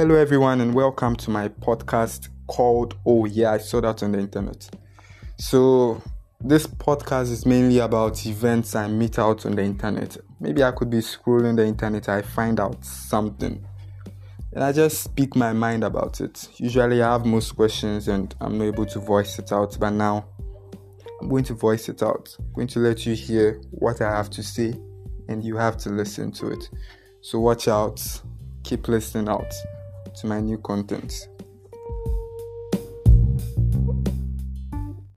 Hello, everyone, and welcome to my podcast called Oh Yeah, I saw that on the internet. So, this podcast is mainly about events I meet out on the internet. Maybe I could be scrolling the internet, I find out something, and I just speak my mind about it. Usually, I have most questions and I'm not able to voice it out, but now I'm going to voice it out. I'm going to let you hear what I have to say, and you have to listen to it. So, watch out, keep listening out to my new content.